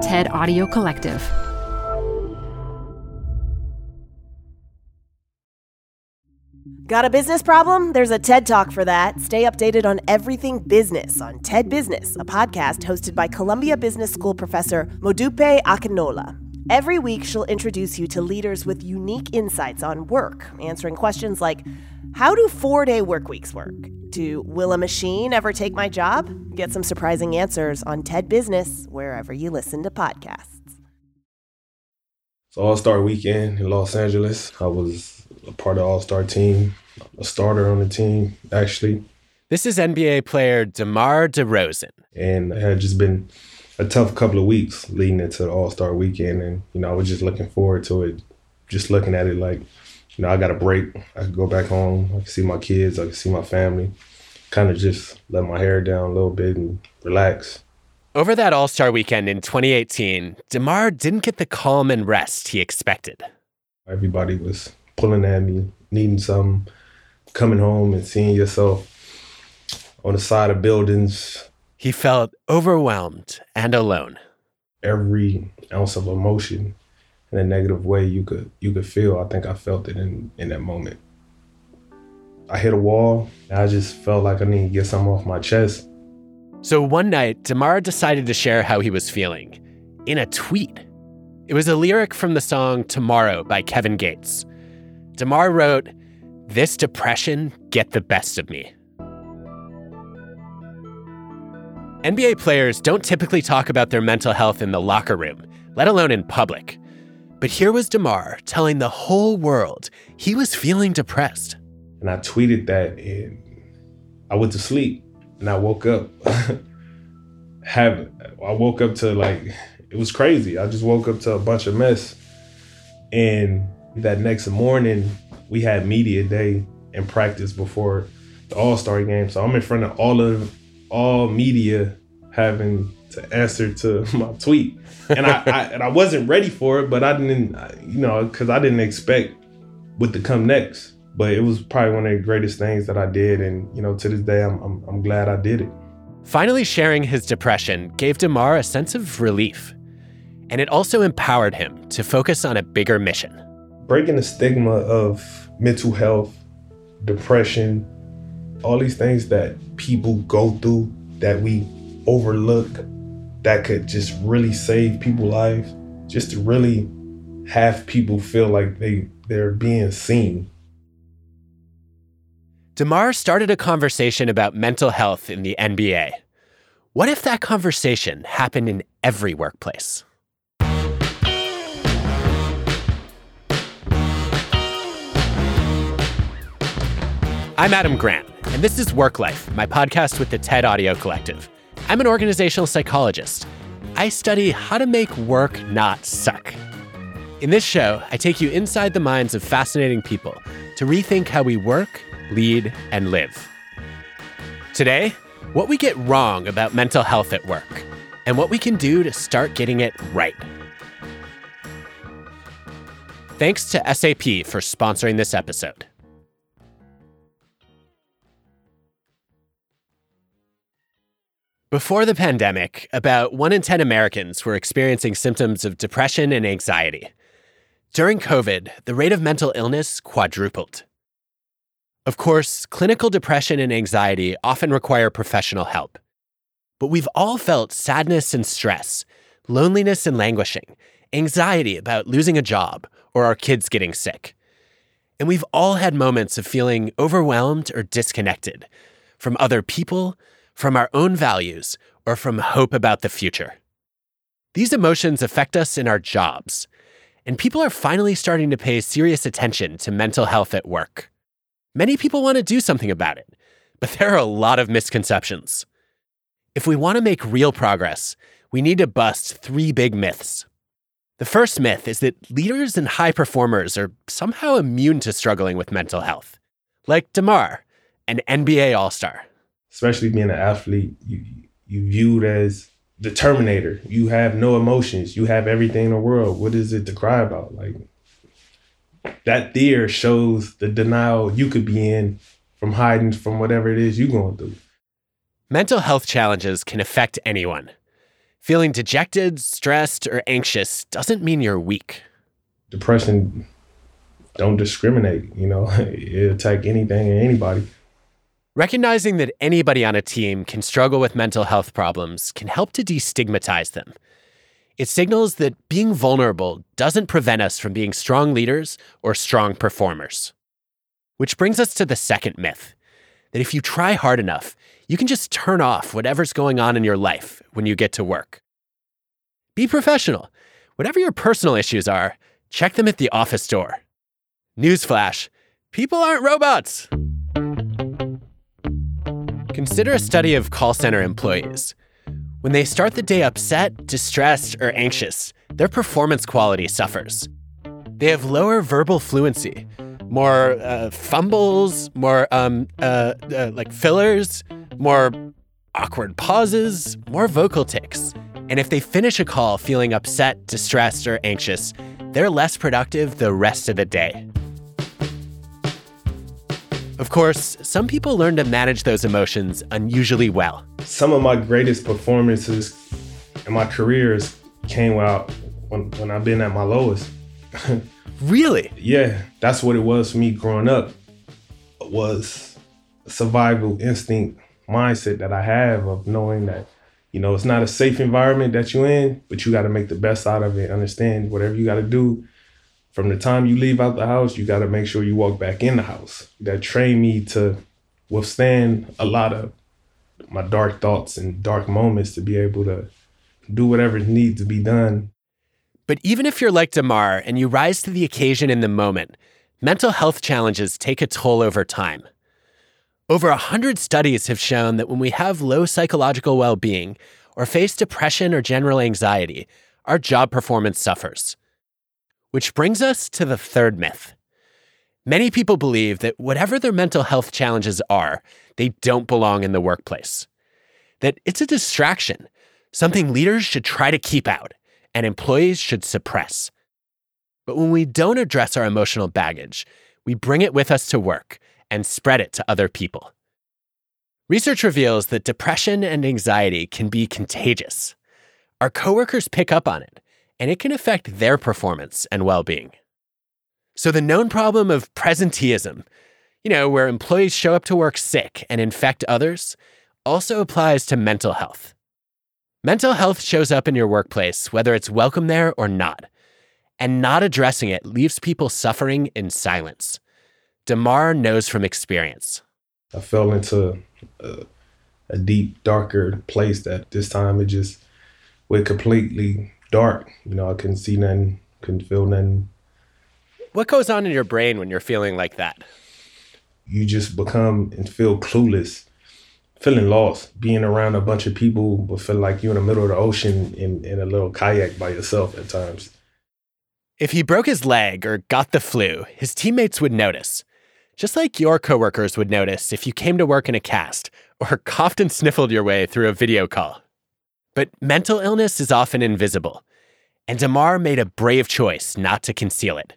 TED Audio Collective. Got a business problem? There's a TED Talk for that. Stay updated on everything business on TED Business, a podcast hosted by Columbia Business School professor Modupe Akinola. Every week, she'll introduce you to leaders with unique insights on work, answering questions like How do four day work weeks work? To Will a machine ever take my job? Get some surprising answers on TED Business, wherever you listen to podcasts. It's All Star Weekend in Los Angeles. I was a part of All Star team, a starter on the team, actually. This is NBA player DeMar DeRozan. And it had just been a tough couple of weeks leading into the All Star Weekend, and you know I was just looking forward to it. Just looking at it like, you know, I got a break. I can go back home. I can see my kids. I can see my family. Kind of just let my hair down a little bit and relax. Over that All Star weekend in 2018, DeMar didn't get the calm and rest he expected. Everybody was pulling at me, needing something, coming home and seeing yourself on the side of buildings. He felt overwhelmed and alone. Every ounce of emotion in a negative way you could you could feel. I think I felt it in, in that moment. I hit a wall. I just felt like I needed to get something off my chest. So one night, DeMar decided to share how he was feeling in a tweet. It was a lyric from the song Tomorrow by Kevin Gates. DeMar wrote, This depression get the best of me. NBA players don't typically talk about their mental health in the locker room, let alone in public. But here was DeMar telling the whole world he was feeling depressed. And I tweeted that and I went to sleep and I woke up have I woke up to like it was crazy. I just woke up to a bunch of mess. And that next morning we had media day and practice before the All-Star game. So I'm in front of all of all media having to answer to my tweet. And I, I and I wasn't ready for it, but I didn't you know, cuz I didn't expect what to come next. But it was probably one of the greatest things that I did and you know, to this day I'm I'm, I'm glad I did it. Finally sharing his depression gave DeMar a sense of relief. And it also empowered him to focus on a bigger mission. Breaking the stigma of mental health, depression, all these things that people go through that we overlook that could just really save people's lives, just to really have people feel like they they're being seen. DeMar started a conversation about mental health in the NBA. What if that conversation happened in every workplace? I'm Adam Grant, and this is Work Life, my podcast with the TED Audio Collective. I'm an organizational psychologist. I study how to make work not suck. In this show, I take you inside the minds of fascinating people to rethink how we work, lead, and live. Today, what we get wrong about mental health at work, and what we can do to start getting it right. Thanks to SAP for sponsoring this episode. Before the pandemic, about 1 in 10 Americans were experiencing symptoms of depression and anxiety. During COVID, the rate of mental illness quadrupled. Of course, clinical depression and anxiety often require professional help. But we've all felt sadness and stress, loneliness and languishing, anxiety about losing a job or our kids getting sick. And we've all had moments of feeling overwhelmed or disconnected from other people, from our own values, or from hope about the future. These emotions affect us in our jobs, and people are finally starting to pay serious attention to mental health at work. Many people want to do something about it, but there are a lot of misconceptions. If we want to make real progress, we need to bust three big myths. The first myth is that leaders and high performers are somehow immune to struggling with mental health, like DeMar, an NBA All Star. Especially being an athlete, you you viewed as the Terminator. You have no emotions. You have everything in the world. What is it to cry about? Like that there shows the denial you could be in from hiding from whatever it is you're going through. Mental health challenges can affect anyone. Feeling dejected, stressed, or anxious doesn't mean you're weak. Depression don't discriminate, you know, it attack anything and anybody. Recognizing that anybody on a team can struggle with mental health problems can help to destigmatize them. It signals that being vulnerable doesn't prevent us from being strong leaders or strong performers. Which brings us to the second myth that if you try hard enough, you can just turn off whatever's going on in your life when you get to work. Be professional. Whatever your personal issues are, check them at the office door. Newsflash people aren't robots. Consider a study of call center employees. When they start the day upset, distressed, or anxious, their performance quality suffers. They have lower verbal fluency, more uh, fumbles, more um, uh, uh, like fillers, more awkward pauses, more vocal tics. And if they finish a call feeling upset, distressed, or anxious, they're less productive the rest of the day. Of course, some people learn to manage those emotions unusually well. Some of my greatest performances in my careers came out when, when I've been at my lowest. really? Yeah, that's what it was for me growing up. Was survival instinct mindset that I have of knowing that, you know, it's not a safe environment that you're in, but you got to make the best out of it. Understand whatever you got to do from the time you leave out the house, you got to make sure you walk back in the house. That trained me to withstand a lot of my dark thoughts and dark moments to be able to do whatever needs to be done. But even if you're like DeMar and you rise to the occasion in the moment, mental health challenges take a toll over time. Over a hundred studies have shown that when we have low psychological well being or face depression or general anxiety, our job performance suffers. Which brings us to the third myth. Many people believe that whatever their mental health challenges are, they don't belong in the workplace. That it's a distraction, something leaders should try to keep out and employees should suppress. But when we don't address our emotional baggage, we bring it with us to work and spread it to other people. Research reveals that depression and anxiety can be contagious. Our coworkers pick up on it, and it can affect their performance and well being. So, the known problem of presenteeism, you know, where employees show up to work sick and infect others, also applies to mental health. Mental health shows up in your workplace, whether it's welcome there or not, and not addressing it leaves people suffering in silence. DeMar knows from experience. I fell into a, a deep, darker place that this time it just went completely dark. You know, I couldn't see nothing, couldn't feel nothing. What goes on in your brain when you're feeling like that? You just become and feel clueless, feeling lost, being around a bunch of people, but feel like you're in the middle of the ocean in, in a little kayak by yourself at times. If he broke his leg or got the flu, his teammates would notice. Just like your coworkers would notice if you came to work in a cast or coughed and sniffled your way through a video call. But mental illness is often invisible, and DeMar made a brave choice not to conceal it.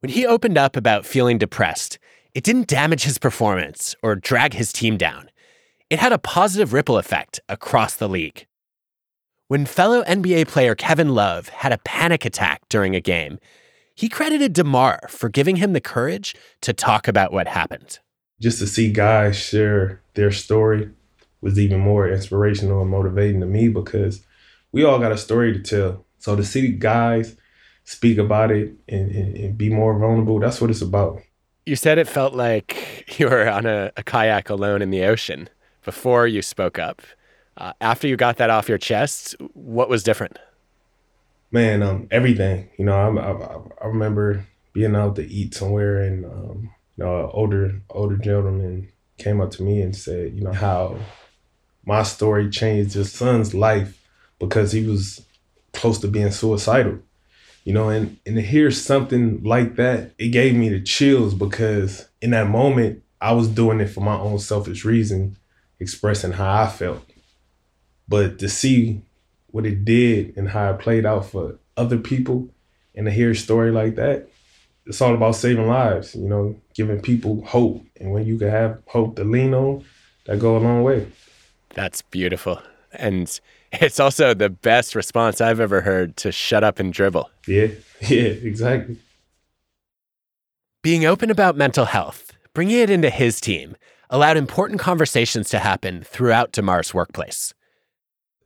When he opened up about feeling depressed, it didn't damage his performance or drag his team down. It had a positive ripple effect across the league. When fellow NBA player Kevin Love had a panic attack during a game, he credited DeMar for giving him the courage to talk about what happened. Just to see guys share their story was even more inspirational and motivating to me because we all got a story to tell. So to see guys speak about it and, and, and be more vulnerable, that's what it's about. You said it felt like you were on a, a kayak alone in the ocean before you spoke up. Uh, after you got that off your chest, what was different? Man, um, everything. You know, I, I, I remember being out to eat somewhere, and um, you know, an older older gentleman came up to me and said, you know, how my story changed his son's life because he was close to being suicidal. You know, and, and to hear something like that, it gave me the chills because in that moment, I was doing it for my own selfish reason, expressing how I felt. But to see what it did and how it played out for other people and to hear a story like that, it's all about saving lives, you know, giving people hope. And when you can have hope to lean on, that go a long way. That's beautiful. And It's also the best response I've ever heard to shut up and dribble. Yeah, yeah, exactly. Being open about mental health, bringing it into his team, allowed important conversations to happen throughout DeMar's workplace.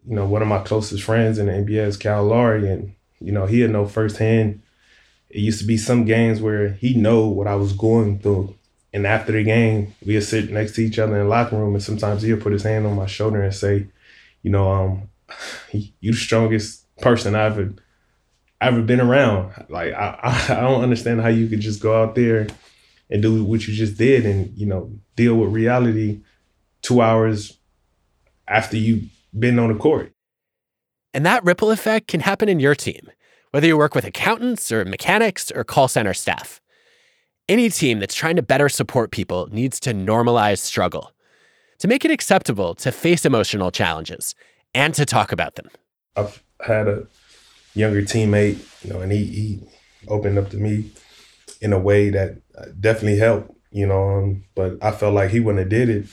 You know, one of my closest friends in the NBA is Kyle Lowry, and you know he had know firsthand. It used to be some games where he know what I was going through, and after the game, we'd sit next to each other in the locker room, and sometimes he'll put his hand on my shoulder and say, "You know, um, you the strongest person I've ever, ever been around. Like I, I don't understand how you could just go out there and do what you just did, and you know, deal with reality two hours after you've been on the court. And that ripple effect can happen in your team, whether you work with accountants or mechanics or call center staff. Any team that's trying to better support people needs to normalize struggle, to make it acceptable to face emotional challenges and to talk about them. I've had a younger teammate, you know, and he, he opened up to me in a way that definitely helped, you know, um, but I felt like he wouldn't have did it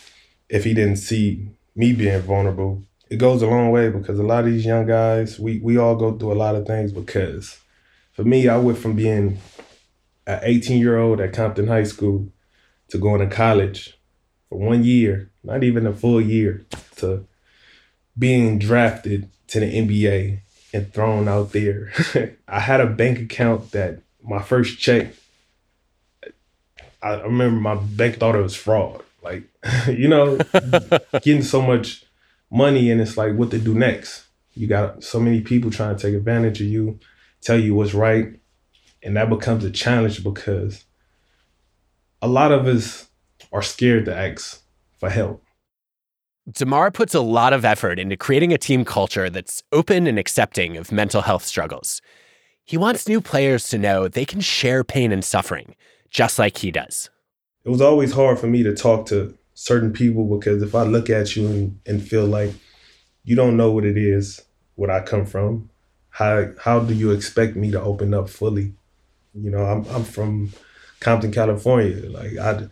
if he didn't see me being vulnerable. It goes a long way because a lot of these young guys, we we all go through a lot of things because for me, I went from being an 18 year old at Compton High School to going to college for one year, not even a full year, to being drafted to the NBA and thrown out there. I had a bank account that my first check, I remember my bank thought it was fraud. Like, you know, getting so much money and it's like what to do next. You got so many people trying to take advantage of you, tell you what's right. And that becomes a challenge because a lot of us are scared to ask for help. DeMar puts a lot of effort into creating a team culture that's open and accepting of mental health struggles. He wants new players to know they can share pain and suffering, just like he does. It was always hard for me to talk to certain people because if I look at you and, and feel like you don't know what it is, what I come from, how how do you expect me to open up fully? You know, I'm I'm from Compton, California. Like I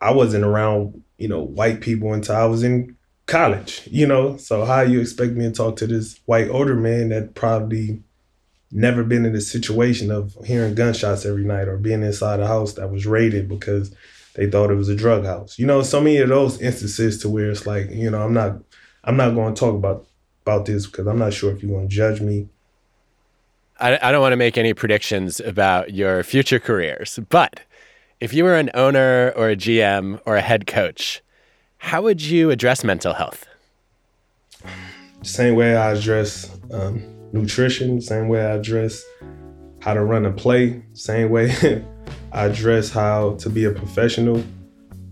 I wasn't around you know, white people until I was in college, you know? So how you expect me to talk to this white older man that probably never been in a situation of hearing gunshots every night or being inside a house that was raided because they thought it was a drug house. You know, so many of those instances to where it's like, you know, I'm not I'm not going to talk about about this because I'm not sure if you're going to judge me. I, I don't want to make any predictions about your future careers, but if you were an owner or a GM or a head coach, how would you address mental health? Same way I address um, nutrition, same way I address how to run a play, same way I address how to be a professional.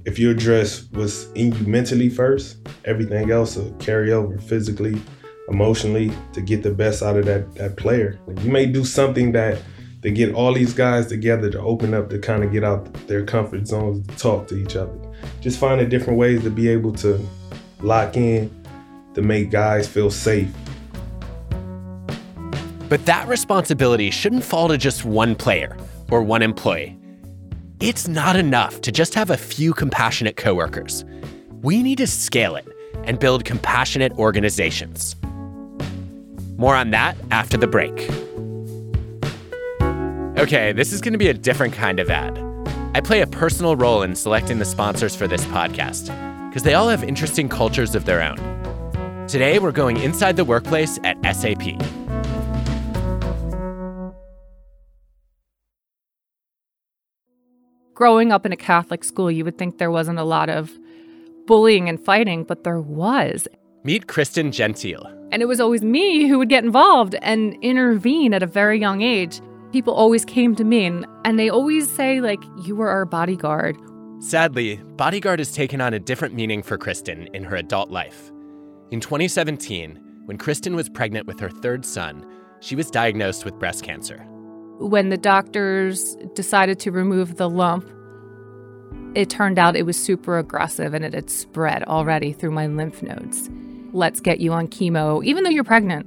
If you address what's in you mentally first, everything else will carry over physically, emotionally to get the best out of that, that player. You may do something that to get all these guys together to open up to kind of get out their comfort zones to talk to each other. Just finding different ways to be able to lock in to make guys feel safe. But that responsibility shouldn't fall to just one player or one employee. It's not enough to just have a few compassionate coworkers. We need to scale it and build compassionate organizations. More on that after the break. Okay, this is going to be a different kind of ad. I play a personal role in selecting the sponsors for this podcast because they all have interesting cultures of their own. Today, we're going inside the workplace at SAP. Growing up in a Catholic school, you would think there wasn't a lot of bullying and fighting, but there was. Meet Kristen Gentile. And it was always me who would get involved and intervene at a very young age people always came to me and, and they always say, like, you were our bodyguard. Sadly, bodyguard has taken on a different meaning for Kristen in her adult life. In 2017, when Kristen was pregnant with her third son, she was diagnosed with breast cancer. When the doctors decided to remove the lump, it turned out it was super aggressive and it had spread already through my lymph nodes. Let's get you on chemo, even though you're pregnant,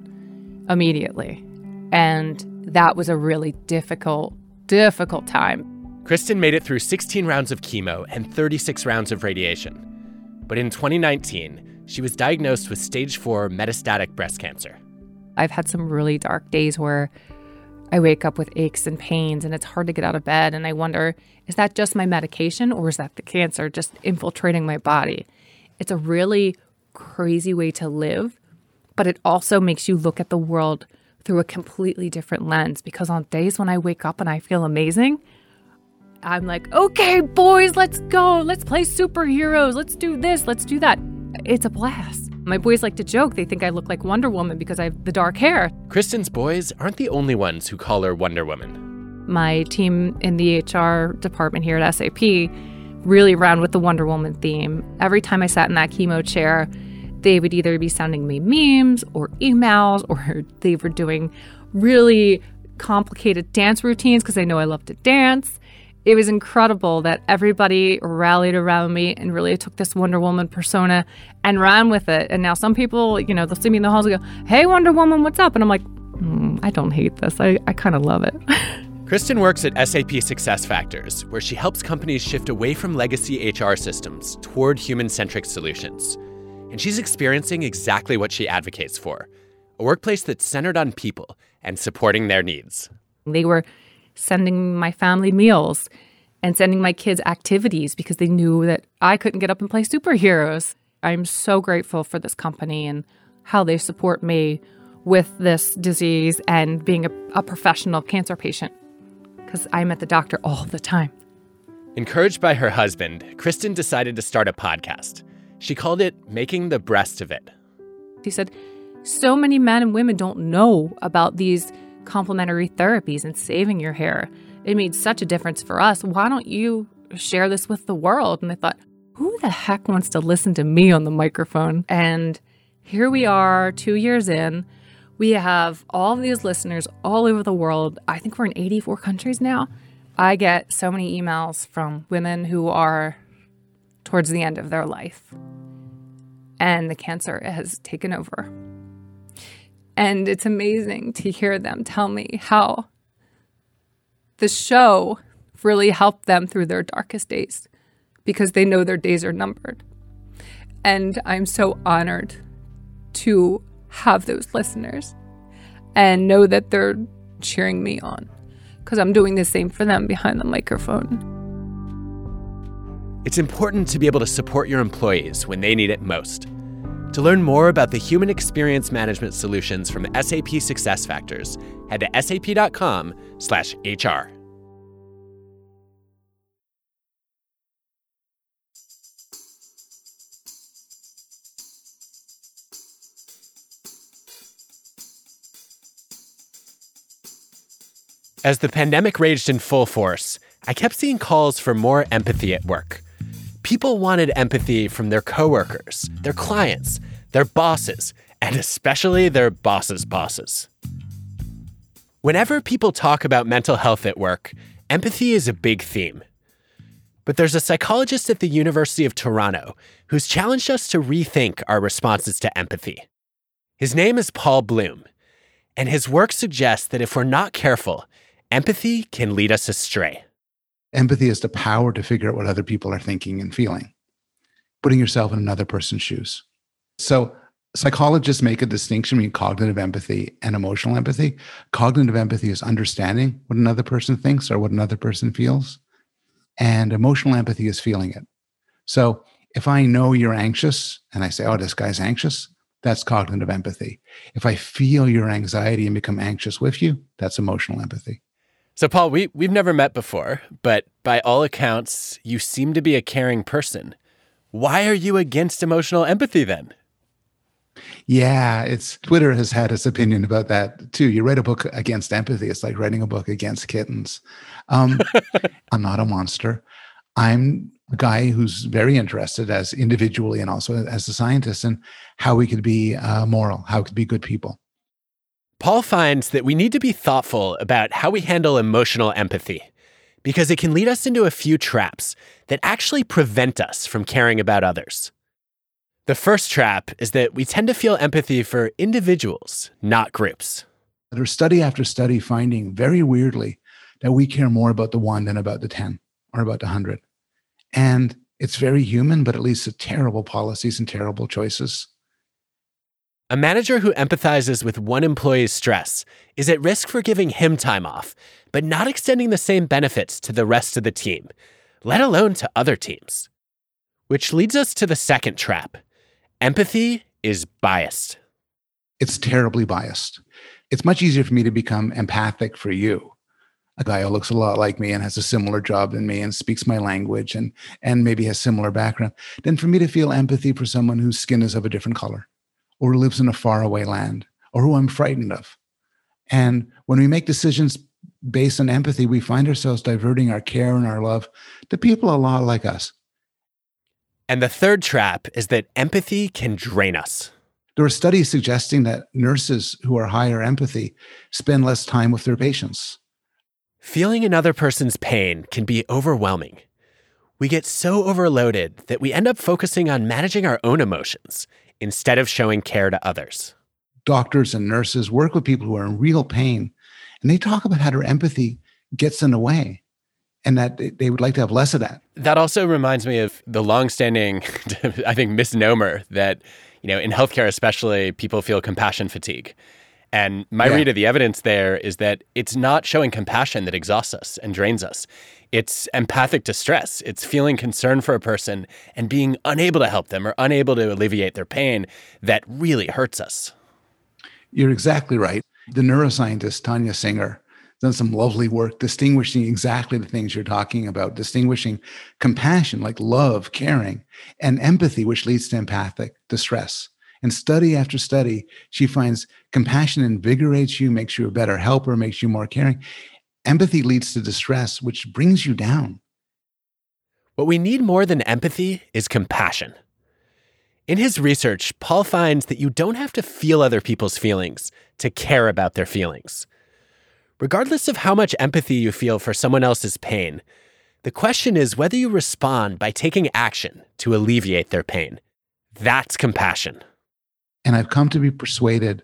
immediately. And that was a really difficult, difficult time. Kristen made it through 16 rounds of chemo and 36 rounds of radiation. But in 2019, she was diagnosed with stage four metastatic breast cancer. I've had some really dark days where I wake up with aches and pains and it's hard to get out of bed. And I wonder, is that just my medication or is that the cancer just infiltrating my body? It's a really crazy way to live, but it also makes you look at the world through a completely different lens because on days when I wake up and I feel amazing, I'm like, okay, boys, let's go. Let's play superheroes. Let's do this. Let's do that. It's a blast. My boys like to joke. They think I look like Wonder Woman because I have the dark hair. Kristen's boys aren't the only ones who call her Wonder Woman. My team in the HR department here at SAP really ran with the Wonder Woman theme. Every time I sat in that chemo chair, they would either be sending me memes or emails, or they were doing really complicated dance routines because they know I love to dance it was incredible that everybody rallied around me and really took this Wonder Woman persona and ran with it. And now some people, you know, they'll see me in the halls and go, Hey, Wonder Woman, what's up? And I'm like, mm, I don't hate this. I, I kind of love it. Kristen works at SAP SuccessFactors, where she helps companies shift away from legacy HR systems toward human centric solutions. And she's experiencing exactly what she advocates for a workplace that's centered on people and supporting their needs. They were sending my family meals and sending my kids activities because they knew that I couldn't get up and play superheroes. I'm so grateful for this company and how they support me with this disease and being a, a professional cancer patient because I'm at the doctor all the time. Encouraged by her husband, Kristen decided to start a podcast. She called it Making the Breast of It. He said, So many men and women don't know about these complementary therapies and saving your hair. It made such a difference for us. Why don't you share this with the world? And I thought, who the heck wants to listen to me on the microphone? And here we are, two years in. We have all these listeners all over the world. I think we're in 84 countries now. I get so many emails from women who are towards the end of their life, and the cancer has taken over. And it's amazing to hear them tell me how the show really helped them through their darkest days because they know their days are numbered. And I'm so honored to have those listeners and know that they're cheering me on because I'm doing the same for them behind the microphone. It's important to be able to support your employees when they need it most. To learn more about the human experience management solutions from SAP SuccessFactors, head to sap.com/hr. As the pandemic raged in full force, I kept seeing calls for more empathy at work. People wanted empathy from their coworkers, their clients, their bosses, and especially their bosses' bosses. Whenever people talk about mental health at work, empathy is a big theme. But there's a psychologist at the University of Toronto who's challenged us to rethink our responses to empathy. His name is Paul Bloom, and his work suggests that if we're not careful, empathy can lead us astray. Empathy is the power to figure out what other people are thinking and feeling, putting yourself in another person's shoes. So, psychologists make a distinction between cognitive empathy and emotional empathy. Cognitive empathy is understanding what another person thinks or what another person feels, and emotional empathy is feeling it. So, if I know you're anxious and I say, oh, this guy's anxious, that's cognitive empathy. If I feel your anxiety and become anxious with you, that's emotional empathy. So, Paul, we, we've never met before, but by all accounts, you seem to be a caring person. Why are you against emotional empathy then? Yeah, it's Twitter has had its opinion about that too. You write a book against empathy, it's like writing a book against kittens. Um, I'm not a monster. I'm a guy who's very interested as individually and also as a scientist in how we could be uh, moral, how we could be good people. Paul finds that we need to be thoughtful about how we handle emotional empathy because it can lead us into a few traps that actually prevent us from caring about others. The first trap is that we tend to feel empathy for individuals, not groups. There's study after study finding very weirdly that we care more about the one than about the 10 or about the 100. And It's very human, but it leads to terrible policies and terrible choices. A manager who empathizes with one employee's stress is at risk for giving him time off, but not extending the same benefits to the rest of the team, let alone to other teams. Which leads us to the second trap empathy is biased. It's terribly biased. It's much easier for me to become empathic for you, a guy who looks a lot like me and has a similar job than me and speaks my language and, and maybe has similar background, than for me to feel empathy for someone whose skin is of a different color or lives in a faraway land or who I'm frightened of. And when we make decisions based on empathy, we find ourselves diverting our care and our love to people a lot like us. And the third trap is that empathy can drain us. There are studies suggesting that nurses who are higher empathy spend less time with their patients. Feeling another person's pain can be overwhelming. We get so overloaded that we end up focusing on managing our own emotions instead of showing care to others. Doctors and nurses work with people who are in real pain, and they talk about how their empathy gets in the way and that they would like to have less of that. That also reminds me of the longstanding, I think, misnomer that, you know, in healthcare especially, people feel compassion fatigue. And my yeah. read of the evidence there is that it's not showing compassion that exhausts us and drains us. It's empathic distress. It's feeling concern for a person and being unable to help them or unable to alleviate their pain that really hurts us. You're exactly right. The neuroscientist Tania Singer done some lovely work distinguishing exactly the things you're talking about, distinguishing compassion, like love, caring, and empathy, which leads to empathic distress. And study after study, she finds compassion invigorates you, makes you a better helper, makes you more caring. Empathy leads to distress, which brings you down. What we need more than empathy is compassion. In his research, Paul finds that you don't have to feel other people's feelings to care about their feelings. Regardless of how much empathy you feel for someone else's pain, the question is whether you respond by taking action to alleviate their pain. That's compassion. And I've come to be persuaded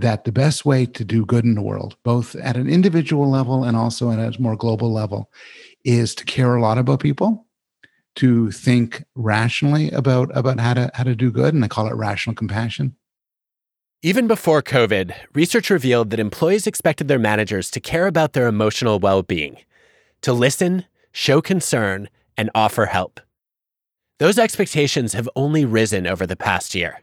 that the best way to do good in the world, both at an individual level and also at a more global level, is to care a lot about people, to think rationally about, about how to how to do good. And I call it rational compassion. Even before COVID, research revealed that employees expected their managers to care about their emotional well being, to listen, show concern, and offer help. Those expectations have only risen over the past year.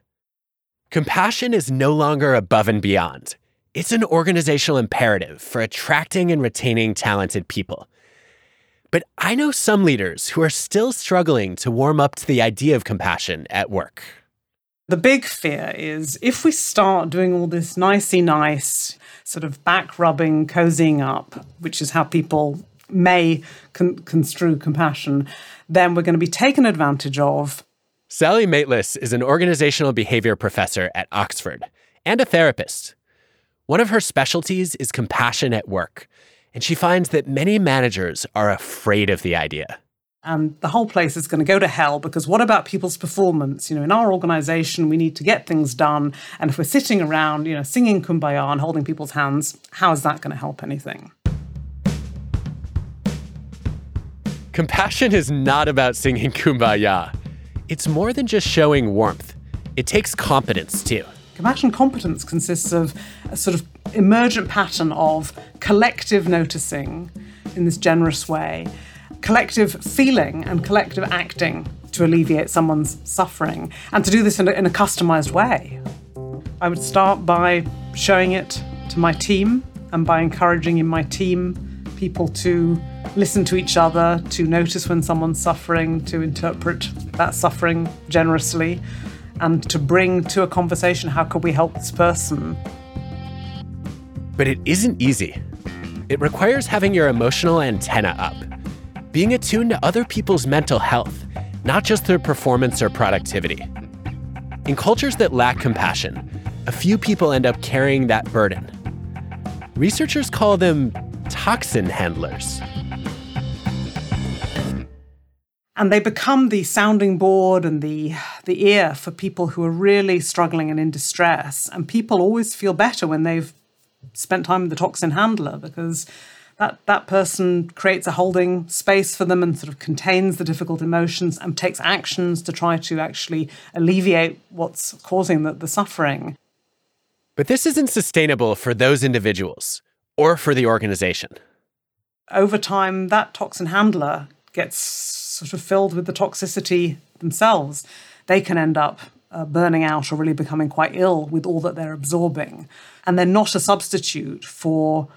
Compassion is no longer above and beyond. It's an organizational imperative for attracting and retaining talented people. But I know some leaders who are still struggling to warm up to the idea of compassion at work. The big fear is if we start doing all this nicey nice, sort of back rubbing, cozying up, which is how people may con- construe compassion, then we're going to be taken advantage of Sally Maitlis is an organizational behavior professor at Oxford and a therapist. One of her specialties is compassion at work, and she finds that many managers are afraid of the idea. And the whole place is going to go to hell because what about people's performance? You know, in our organization, we need to get things done. And if we're sitting around, you know, singing kumbaya and holding people's hands, how is that going to help anything? Compassion is not about singing kumbaya. It's more than just showing warmth, it takes competence too. Compassion competence consists of a sort of emergent pattern of collective noticing in this generous way, collective feeling and collective acting to alleviate someone's suffering, and to do this in a, in a customized way. I would start by showing it to my team and by encouraging in my team people to listen to each other, to notice when someone's suffering, to interpret that suffering generously, and to bring to a conversation how could we help this person. But it isn't easy. It requires having your emotional antenna up, being attuned to other people's mental health, not just their performance or productivity. In cultures that lack compassion, a few people end up carrying that burden. Researchers call them toxin handlers. And they become the sounding board and the, the ear for people who are really struggling and in distress. And people always feel better when they've spent time with the toxin handler because that that person creates a holding space for them and sort of contains the difficult emotions and takes actions to try to actually alleviate what's causing the, the suffering. But this isn't sustainable for those individuals or for the organization. Over time, that toxin handler gets sort of filled with the toxicity themselves. They can end up uh, burning out or really becoming quite ill with all that they're absorbing. And they're not a substitute for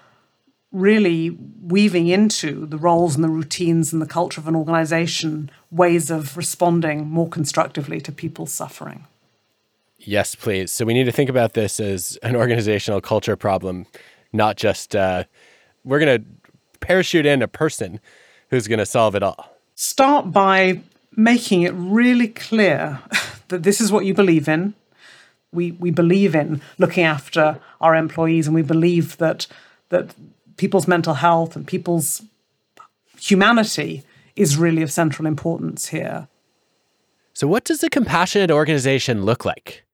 really weaving into the roles and the routines and the culture of an organization ways of responding more constructively to people's suffering. Yes, please. So we need to think about this as an organizational culture problem, not just uh, we're going to parachute in a person who's going to solve it all. Start by making it really clear that this is what you believe in. We, we believe in looking after our employees and we believe that, that people's mental health and people's humanity is really of central importance here. So, what does a compassionate organization look like?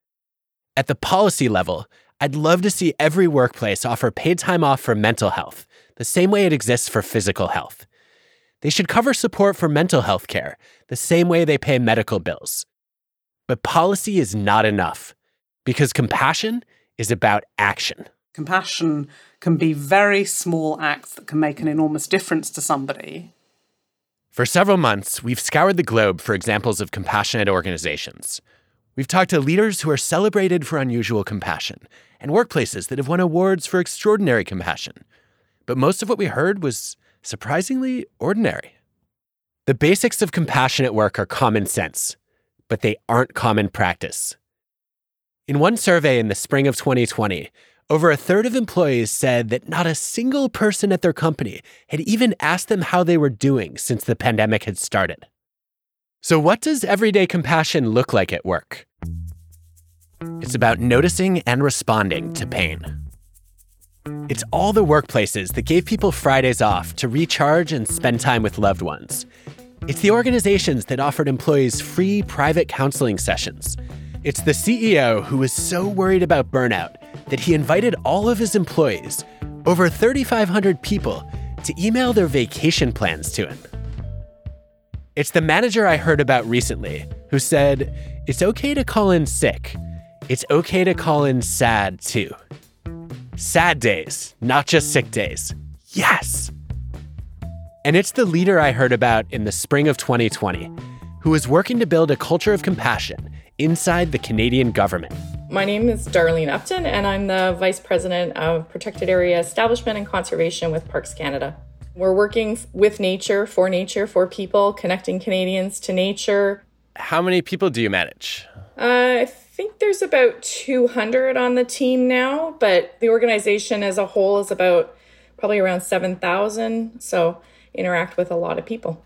At the policy level, I'd love to see every workplace offer paid time off for mental health, the same way it exists for physical health. They should cover support for mental health care, the same way they pay medical bills. But policy is not enough because compassion is about action. Compassion can be very small acts that can make an enormous difference to somebody. For several months, we've scoured the globe for examples of compassionate organizations. We've talked to leaders who are celebrated for unusual compassion and workplaces that have won awards for extraordinary compassion. But most of what we heard was surprisingly ordinary. The basics of compassionate work are common sense, but they aren't common practice. In one survey in the spring of 2020, over a third of employees said that not a single person at their company had even asked them how they were doing since the pandemic had started. So, what does everyday compassion look like at work? It's about noticing and responding to pain. It's all the workplaces that gave people Fridays off to recharge and spend time with loved ones. It's the organizations that offered employees free private counseling sessions. It's the CEO who was so worried about burnout that he invited all of his employees, over 3,500 people, to email their vacation plans to him. It's the manager I heard about recently who said, It's okay to call in sick. It's okay to call in sad too. Sad days, not just sick days. Yes! And it's the leader I heard about in the spring of 2020 who is working to build a culture of compassion inside the Canadian government. My name is Darlene Upton, and I'm the Vice President of Protected Area Establishment and Conservation with Parks Canada. We're working with nature, for nature, for people, connecting Canadians to nature. How many people do you manage? Uh, think there's about 200 on the team now, but the organization as a whole is about probably around 7,000. So interact with a lot of people.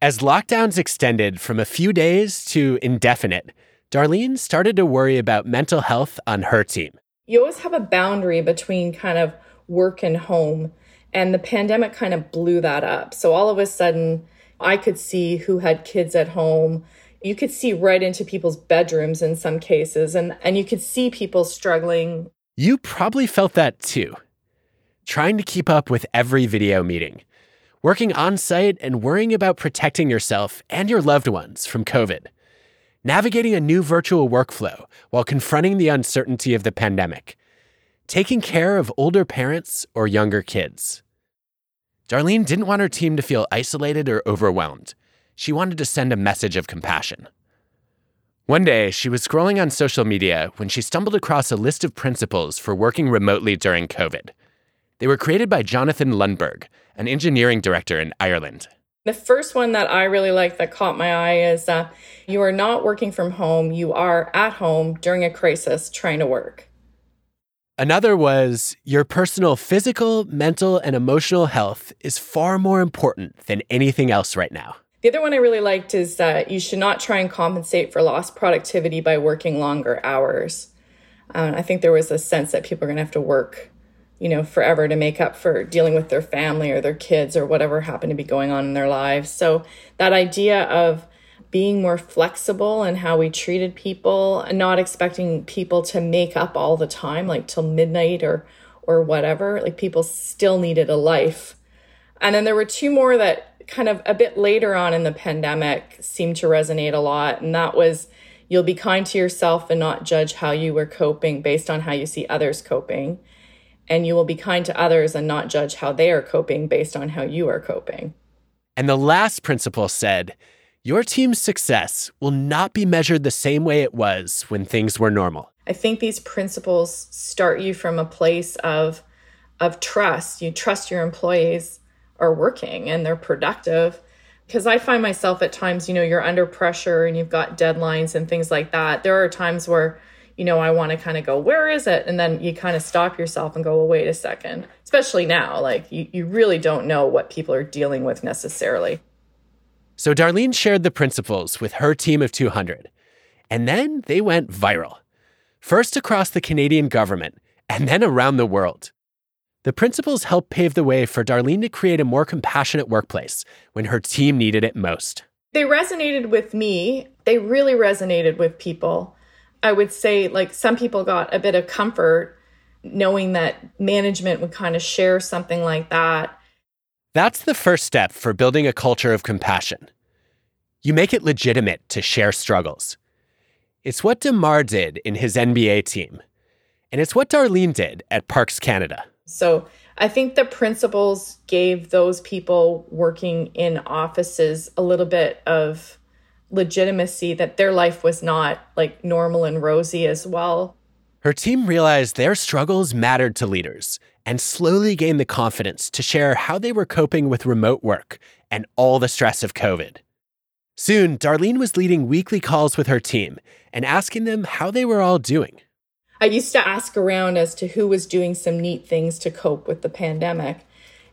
As lockdowns extended from a few days to indefinite, Darlene started to worry about mental health on her team. You always have a boundary between kind of work and home, and the pandemic kind of blew that up. So all of a sudden, I could see who had kids at home you could see right into people's bedrooms in some cases and and you could see people struggling. You probably felt that too trying to keep up with every video meeting working on site and worrying about protecting yourself and your loved ones from covid navigating a new virtual workflow while confronting the uncertainty of the pandemic taking care of older parents or younger kids. Darlene didn't want her team to feel isolated or overwhelmed she wanted to send a message of compassion. One day, she was scrolling on social media when she stumbled across a list of principles for working remotely during COVID. They were created by Jonathan Lundberg, an engineering director in Ireland. The first one that I really like that caught my eye is uh, you are not working from home, you are at home during a crisis trying to work. Another was your personal physical, mental, and emotional health is far more important than anything else right now. The other one I really liked is that you should not try and compensate for lost productivity by working longer hours. Um, I think there was a sense that people are going to have to work, you know, forever to make up for dealing with their family or their kids or whatever happened to be going on in their lives. So that idea of being more flexible in how we treated people and not expecting people to make up all the time, like till midnight or or whatever. Like people still needed a life. And then there were two more that kind of a bit later on in the pandemic seemed to resonate a lot. And that was you'll be kind to yourself and not judge how you were coping based on how you see others coping. And you will be kind to others and not judge how they are coping based on how you are coping. And the last principle said, your team's success will not be measured the same way it was when things were normal. I think these principles start you from a place of of trust. You trust your employees are working and they're productive. Because I find myself at times, you know, you're under pressure and you've got deadlines and things like that. There are times where, you know, I want to kind of go, where is it? And then you kind of stop yourself and go, well, wait a second. Especially now, like you, you really don't know what people are dealing with necessarily. So Darlene shared the principles with her team of 200. And then they went viral first across the Canadian government and then around the world. The principles helped pave the way for Darlene to create a more compassionate workplace when her team needed it most. They resonated with me. They really resonated with people. I would say, like, some people got a bit of comfort knowing that management would kind of share something like that. That's the first step for building a culture of compassion. You make it legitimate to share struggles. It's what DeMar did in his NBA team. And it's what Darlene did at Parks Canada. So I think the principles gave those people working in offices a little bit of legitimacy that their life was not like normal and rosy as well. Her team realized their struggles mattered to leaders and slowly gained the confidence to share how they were coping with remote work and all the stress of COVID. Soon, Darlene was leading weekly calls with her team and asking them how they were all doing. I used to ask around as to who was doing some neat things to cope with the pandemic.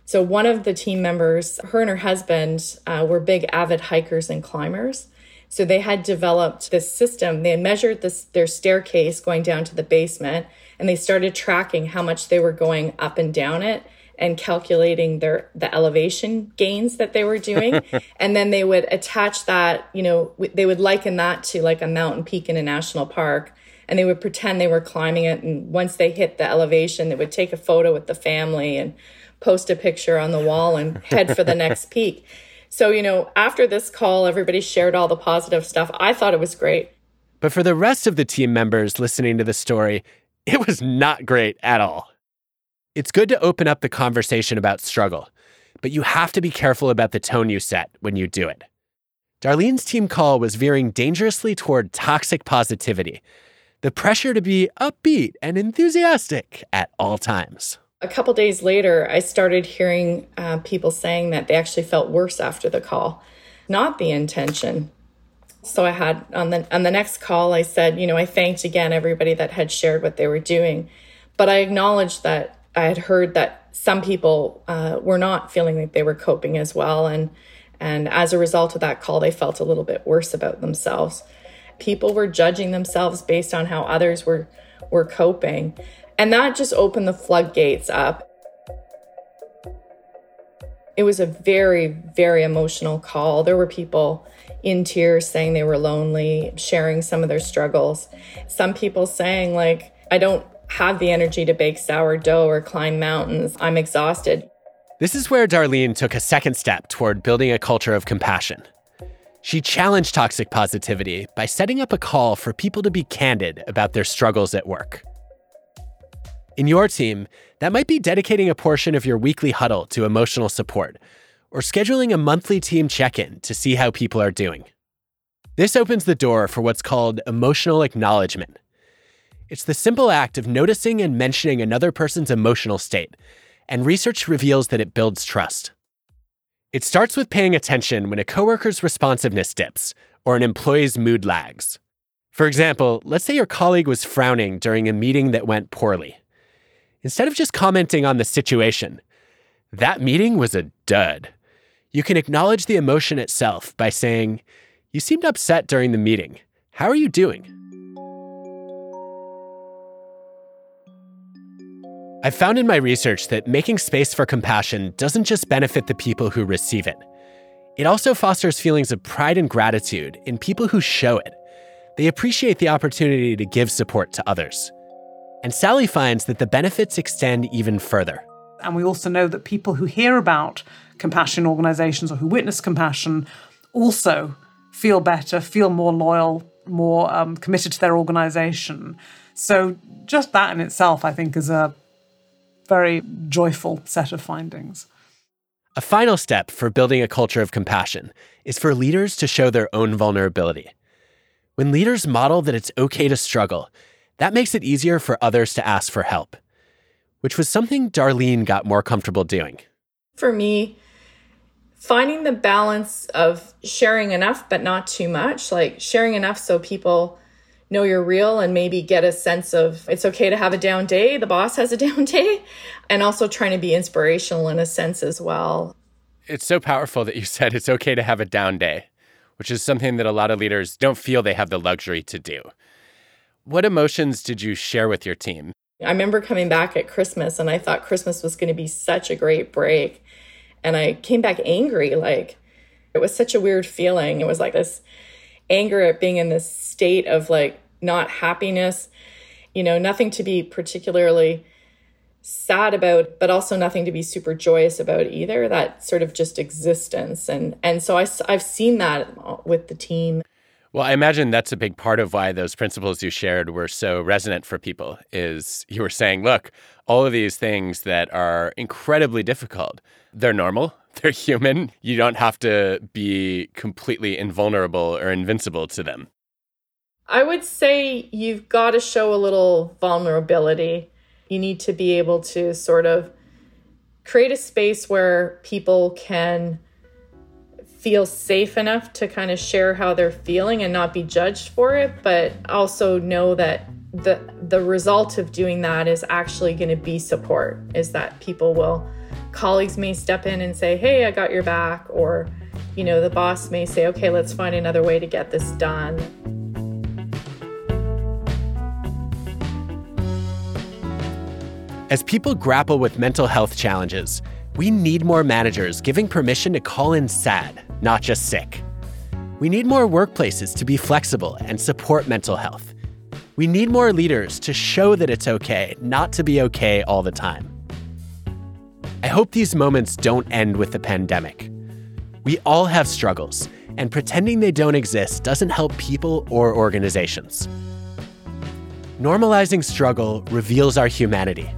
So, one of the team members, her and her husband, uh, were big avid hikers and climbers. So, they had developed this system. They had measured this, their staircase going down to the basement, and they started tracking how much they were going up and down it and calculating their the elevation gains that they were doing and then they would attach that you know they would liken that to like a mountain peak in a national park and they would pretend they were climbing it. And once they hit the elevation they would take a photo with the family and post a picture on the wall and head for the next peak. So you know after this call everybody shared all the positive stuff. I thought it was great. But for the rest of the team members listening to the story it was not great at all. It's good to open up the conversation about struggle, but you have to be careful about the tone you set when you do it. Darlene's team call was veering dangerously toward toxic positivity, the pressure to be upbeat and enthusiastic at all times. A couple days later, I started hearing uh, people saying that they actually felt worse after the call, not the intention. So I had on the on the next call, I said, you know, I thanked again everybody that had shared what they were doing, but I acknowledged that I had heard that some people uh, were not feeling like they were coping as well, and and as a result of that call, they felt a little bit worse about themselves. People were judging themselves based on how others were were coping, and that just opened the floodgates up. It was a very very emotional call. There were people in tears saying they were lonely, sharing some of their struggles. Some people saying like I don't have the energy to bake sourdough or climb mountains. I'm exhausted. This is where Darlene took a second step toward building a culture of compassion. She challenged toxic positivity by setting up a call for people to be candid about their struggles at work. In your team, that might be dedicating a portion of your weekly huddle to emotional support or scheduling a monthly team check in to see how people are doing. This opens the door for what's called emotional acknowledgement, it's the simple act of noticing and mentioning another person's emotional state, and research reveals that it builds trust. It starts with paying attention when a coworker's responsiveness dips or an employee's mood lags. For example, let's say your colleague was frowning during a meeting that went poorly. Instead of just commenting on the situation, that meeting was a dud. You can acknowledge the emotion itself by saying, You seemed upset during the meeting. How are you doing? I've found in my research that making space for compassion doesn't just benefit the people who receive it. It also fosters feelings of pride and gratitude in people who show it. They appreciate the opportunity to give support to others. And Sally finds that the benefits extend even further. And we also know that people who hear about compassion organizations or who witness compassion also feel better, feel more loyal, more um, committed to their organization. So, just that in itself, I think, is a very joyful set of findings. A final step for building a culture of compassion is for leaders to show their own vulnerability. When leaders model that it's okay to struggle, that makes it easier for others to ask for help, which was something Darlene got more comfortable doing. For me, finding the balance of sharing enough but not too much, like sharing enough so people know you're real and maybe get a sense of it's okay to have a down day, the boss has a down day, and also trying to be inspirational in a sense as well. It's so powerful that you said it's okay to have a down day, which is something that a lot of leaders don't feel they have the luxury to do. What emotions did you share with your team? I remember coming back at Christmas and I thought Christmas was going to be such a great break. And I came back angry. Like, it was such a weird feeling. It was like this anger at being in this state of like not happiness, you know, nothing to be particularly sad about but also nothing to be super joyous about either that sort of just existence. And and so I, i've seen that with the team. Well, I imagine that's a big part of why those principles you shared were so resonant for people is you were saying, look, all of these things that are incredibly difficult, they're normal, they're human. You don't have to be completely invulnerable or invincible to them. I would say you've got to show a little vulnerability. You need to be able to sort of create a space where people can feel safe enough to kind of share how they're feeling and not be judged for it, but also know that the the result of doing that is actually going to be support is that people will colleagues may step in and say, "Hey, I got your back," or you know, the boss may say, "Okay, let's find another way to get this done." As people grapple with mental health challenges, we need more managers giving permission to call in sad, not just sick. We need more workplaces to be flexible and support mental health. We need more leaders to show that it's okay not to be okay all the time. I hope these moments don't end with the pandemic. We all have struggles, and pretending they don't exist doesn't help people or organizations. Normalizing struggle reveals our humanity,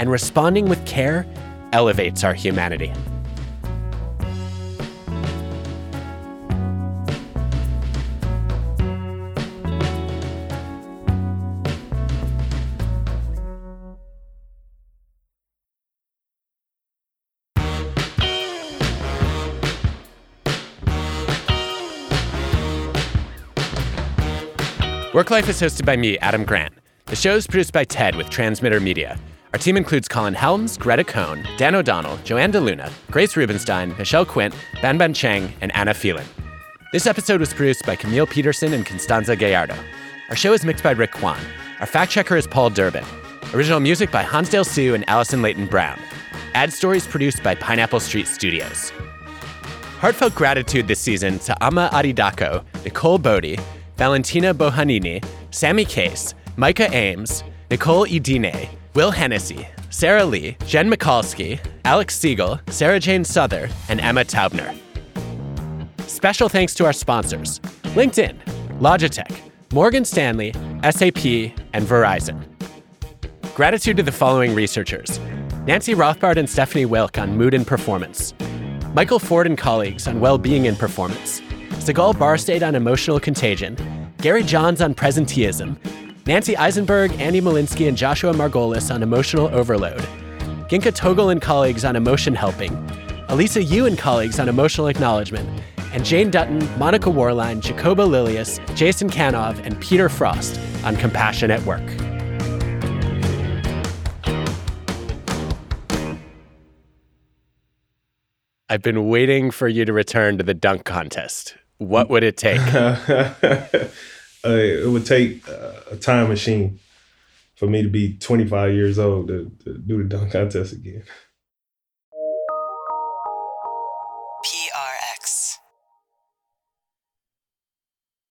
and responding with care elevates our humanity. Work Life is hosted by me, Adam Grant. The show is produced by TED with Transmitter Media. Our team includes Colin Helms, Gretta Cohn, Dan O'Donnell, Joanne DeLuna, Grace Rubenstein, Michelle Quint, Ban Ban Cheng, and Anna Phelan. This episode was produced by Camille Peterson and Constanza Gallardo. Our show is mixed by Rick Kwan. Our fact checker is Paul Durbin. Original music by Hansdale Hsu and Allison Layton-Brown. Ad stories produced by Pineapple Street Studios. Heartfelt gratitude this season to Ama Aridako, Nicole Bodie, Valentina Bohanini, Sammy Case, Micah Ames, Nicole Edine, Will Hennessy, Sarah Lee, Jen Mikulski, Alex Siegel, Sarah Jane Souther, and Emma Taubner. Special thanks to our sponsors LinkedIn, Logitech, Morgan Stanley, SAP, and Verizon. Gratitude to the following researchers Nancy Rothbard and Stephanie Wilk on mood and performance, Michael Ford and colleagues on well being and performance, Sigal Barsade on emotional contagion, Gary Johns on presenteeism, Nancy Eisenberg, Andy Molinsky, and Joshua Margolis on emotional overload. Ginka Toegel and colleagues on emotion helping. Elisa Yu and colleagues on emotional acknowledgement. And Jane Dutton, Monica Worline, Jacoba Lilius, Jason Kanov, and Peter Frost on compassion at work. I've been waiting for you to return to the dunk contest. What would it take? uh, it would take uh, a time machine for me to be 25 years old to, to do the dunk contest again.